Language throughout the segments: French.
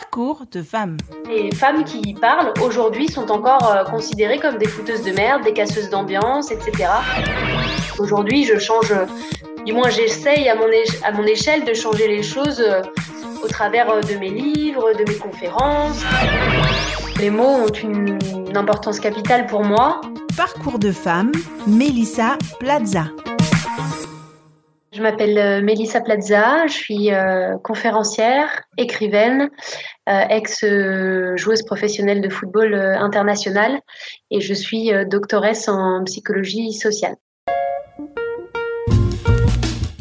Parcours de femmes. Les femmes qui y parlent aujourd'hui sont encore euh, considérées comme des fouteuses de merde, des casseuses d'ambiance, etc. Aujourd'hui, je change, du moins j'essaye à mon, à mon échelle de changer les choses euh, au travers euh, de mes livres, de mes conférences. Les mots ont une, une importance capitale pour moi. Parcours de femmes, Mélissa Plaza. Je m'appelle euh, Mélissa Plaza, je suis euh, conférencière, écrivaine, euh, ex-joueuse professionnelle de football international et je suis doctoresse en psychologie sociale.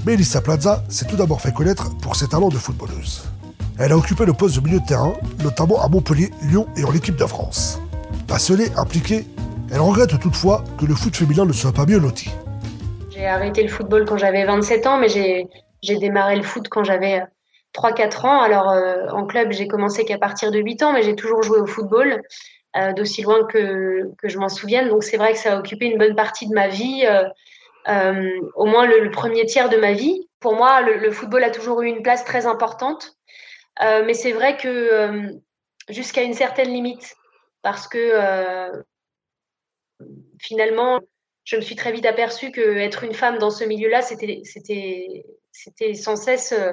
Mélissa Plaza s'est tout d'abord fait connaître pour ses talents de footballeuse. Elle a occupé le poste de milieu de terrain, notamment à Montpellier, Lyon et en équipe de France. Passionnée, impliquée, elle regrette toutefois que le foot féminin ne soit pas mieux loti. J'ai arrêté le football quand j'avais 27 ans, mais j'ai démarré le foot quand j'avais 3-4 ans. Alors, euh, en club, j'ai commencé qu'à partir de 8 ans, mais j'ai toujours joué au football, euh, d'aussi loin que, je m'en souvienne. Donc, c'est vrai que ça a occupé une bonne partie de ma vie, euh, au moins le, premier tiers de ma vie. Pour moi, le, football a toujours eu une place très importante. mais c'est vrai que jusqu'à une certaine limite, parce que finalement, je me suis très vite aperçue que être une femme dans ce milieu-là, c'était, sans cesse euh,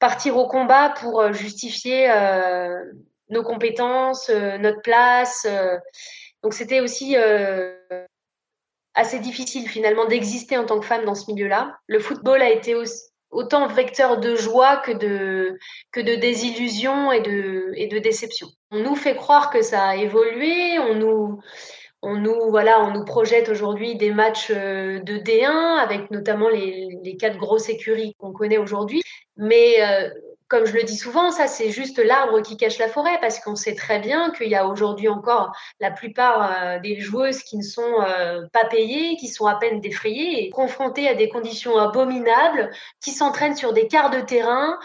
partir au combat pour euh, justifier euh, nos compétences, notre place. donc c'était aussi assez difficile finalement d'exister en tant que femme dans ce milieu-là. Le football a été autant vecteur de joie que de, que de désillusion et de, et de déception. On nous fait croire que ça a évolué, on nous, on nous voilà, on nous projette aujourd'hui des matchs euh, de D1 avec notamment les, quatre grosses écuries qu'on connaît aujourd'hui. Mais euh, comme je le dis souvent, ça c'est juste l'arbre qui cache la forêt parce qu'on sait très bien qu'il y a aujourd'hui encore la plupart euh, des joueuses qui ne sont pas payées, qui sont à peine défrayées et confrontées à des conditions abominables, qui s'entraînent sur des quarts de terrain,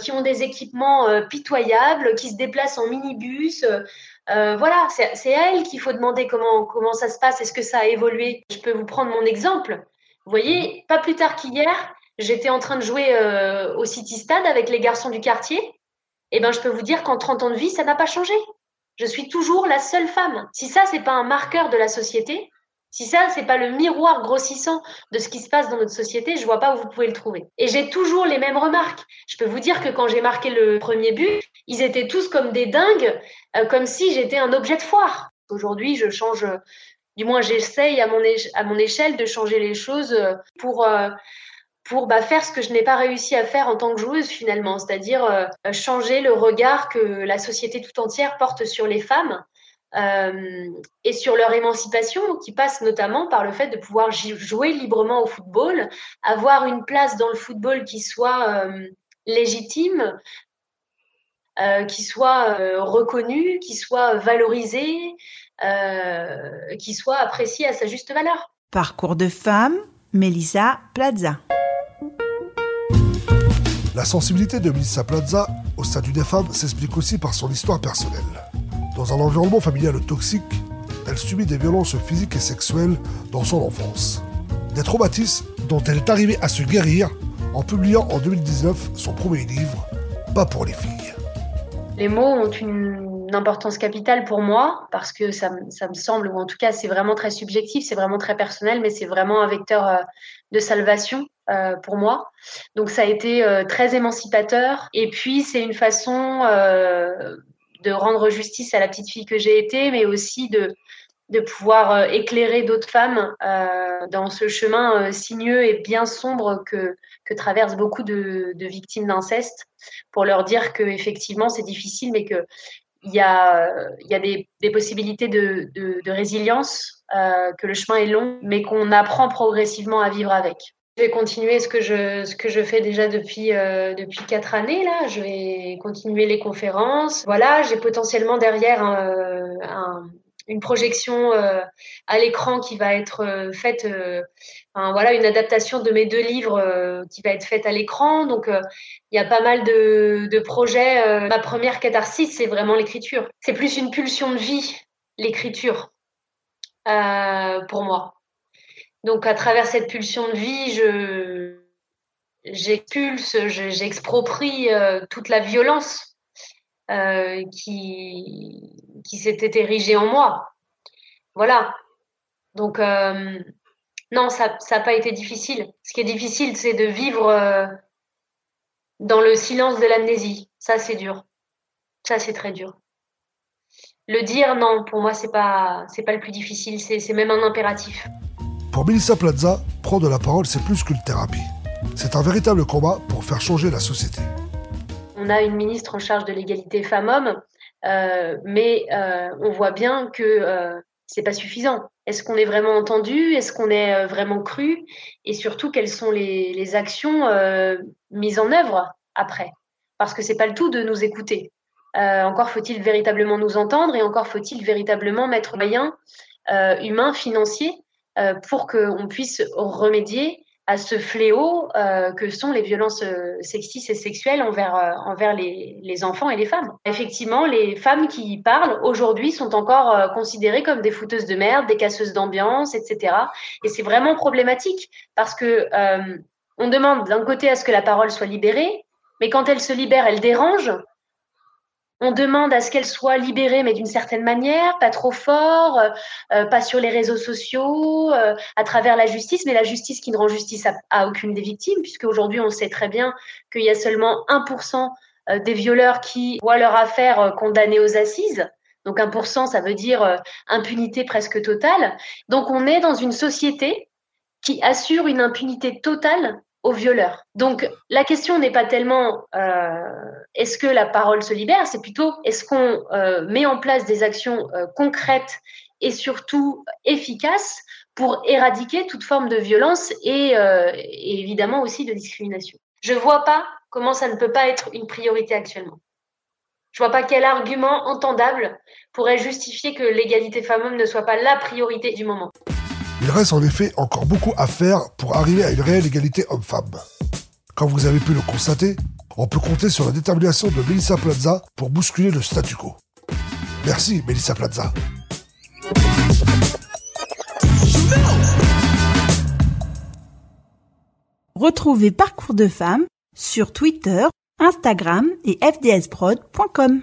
qui ont des équipements pitoyables, qui se déplacent en minibus. Euh, voilà, c'est à elle qu'il faut demander comment, comment ça se passe, est-ce que ça a évolué? Je peux vous prendre mon exemple. Vous voyez, pas plus tard qu'hier, j'étais en train de jouer euh, au City Stade avec les garçons du quartier. Et eh ben, je peux vous dire qu'en 30 ans de vie, ça n'a pas changé. Je suis toujours la seule femme. Si ça, c'est pas un marqueur de la société, si ça, c'est pas le miroir grossissant de ce qui se passe dans notre société, je vois pas où vous pouvez le trouver. Et j'ai toujours les mêmes remarques. Je peux vous dire que quand j'ai marqué le premier but, ils étaient tous comme des dingues, euh, comme si j'étais un objet de foire. Aujourd'hui, je change, du moins j'essaye à mon, à mon échelle de changer les choses euh, pour, euh, pour bah, faire ce que je n'ai pas réussi à faire en tant que joueuse finalement, c'est-à-dire changer le regard que la société tout entière porte sur les femmes euh, et sur leur émancipation qui passe notamment par le fait de pouvoir jouer librement au football, avoir une place dans le football qui soit euh, légitime, euh, qui soit reconnue, qui soit valorisée, qui soit appréciée à sa juste valeur. Parcours de femme, Melissa Plaza. La sensibilité de Melissa Plaza au statut des femmes s'explique aussi par son histoire personnelle. Dans un environnement familial toxique, elle subit des violences physiques et sexuelles dans son enfance. Des traumatismes dont elle est arrivée à se guérir en publiant en 2019 son premier livre, Pas pour les filles. Les mots ont une importance capitale pour moi parce que ça, me semble, ou en tout cas c'est vraiment très subjectif, c'est vraiment très personnel, mais c'est vraiment un vecteur euh, de salvation euh, pour moi. Donc ça a été euh, très émancipateur. Et puis c'est une façon de rendre justice à la petite fille que j'ai été, mais aussi de, pouvoir euh, éclairer d'autres femmes euh, dans ce chemin euh, sinueux et bien sombre que, traversent beaucoup de, victimes d'inceste, pour leur dire que effectivement c'est difficile, mais que il y a, des, possibilités de résilience, que le chemin est long, mais qu'on apprend progressivement à vivre avec. Je vais continuer ce que je, ce que je fais déjà depuis, euh, depuis quatre années. Là. Je vais continuer les conférences. Voilà, j'ai potentiellement derrière un, une projection euh, à l'écran qui va être euh, faite, voilà, une adaptation de mes deux livres qui va être faite à l'écran. Donc, il y a pas mal de, de projets. ma première catharsis, c'est vraiment l'écriture. C'est plus une pulsion de vie, l'écriture, pour moi. Donc, à travers cette pulsion de vie, je, j'expulse, j'exproprie euh, toute la violence qui, qui s'était érigé en moi. Voilà. Donc, non, ça n'a pas été difficile. Ce qui est difficile, c'est de vivre dans le silence de l'amnésie. Ça, c'est dur. Ça, c'est très dur. Le dire, non, pour moi, c'est pas, pas le plus difficile. C'est même un impératif. Pour Melissa Plaza, prendre la parole, c'est plus qu'une thérapie. C'est un véritable combat pour faire changer la société. On a une ministre en charge de l'égalité femmes-hommes, euh, mais euh, on voit bien que euh, c'est pas suffisant. Est-ce qu'on est vraiment entendu? Est-ce qu'on est euh, vraiment cru? Et surtout, quelles sont les, actions euh, mises en œuvre après? Parce que c'est pas le tout de nous écouter. Encore faut-il véritablement nous entendre et encore faut-il véritablement mettre moyens humains, financiers, pour qu'on puisse remédier à ce fléau euh, que sont les violences euh, sexistes et sexuelles envers, euh, envers les, les, enfants et les femmes. Effectivement, les femmes qui parlent aujourd'hui sont encore considérées comme des fouteuses de merde, des casseuses d'ambiance, etc. Et c'est vraiment problématique parce que on demande d'un côté à ce que la parole soit libérée, mais quand elle se libère, elle dérange, on demande à ce qu'elle soit libérée, mais d'une certaine manière, pas trop fort, euh, euh, pas sur les réseaux sociaux, euh, à travers la justice, mais la justice qui ne rend justice à, aucune des victimes, puisque aujourd'hui on sait très bien qu'il y a seulement 1% des violeurs qui voient leur affaire condamnée aux assises. Donc 1%, ça veut dire impunité presque totale. Donc on est dans une société qui assure une impunité totale aux violeurs. Donc la question n'est pas tellement euh, est-ce que la parole se libère, c'est plutôt est-ce qu'on euh, met en place des actions euh, concrètes et surtout efficaces pour éradiquer toute forme de violence et, et évidemment aussi de discrimination? Je ne vois pas comment ça ne peut pas être une priorité actuellement. Je ne vois pas quel argument entendable pourrait justifier que l'égalité femmes-hommes ne soit pas la priorité du moment. Il reste en effet encore beaucoup à faire pour arriver à une réelle égalité homme-femme. Comme vous avez pu le constater, on peut compter sur la détermination de Melissa Plaza pour bousculer le statu quo. Merci Melissa Plaza. Retrouvez Parcours de femmes sur Twitter, Instagram et fdsprod.com.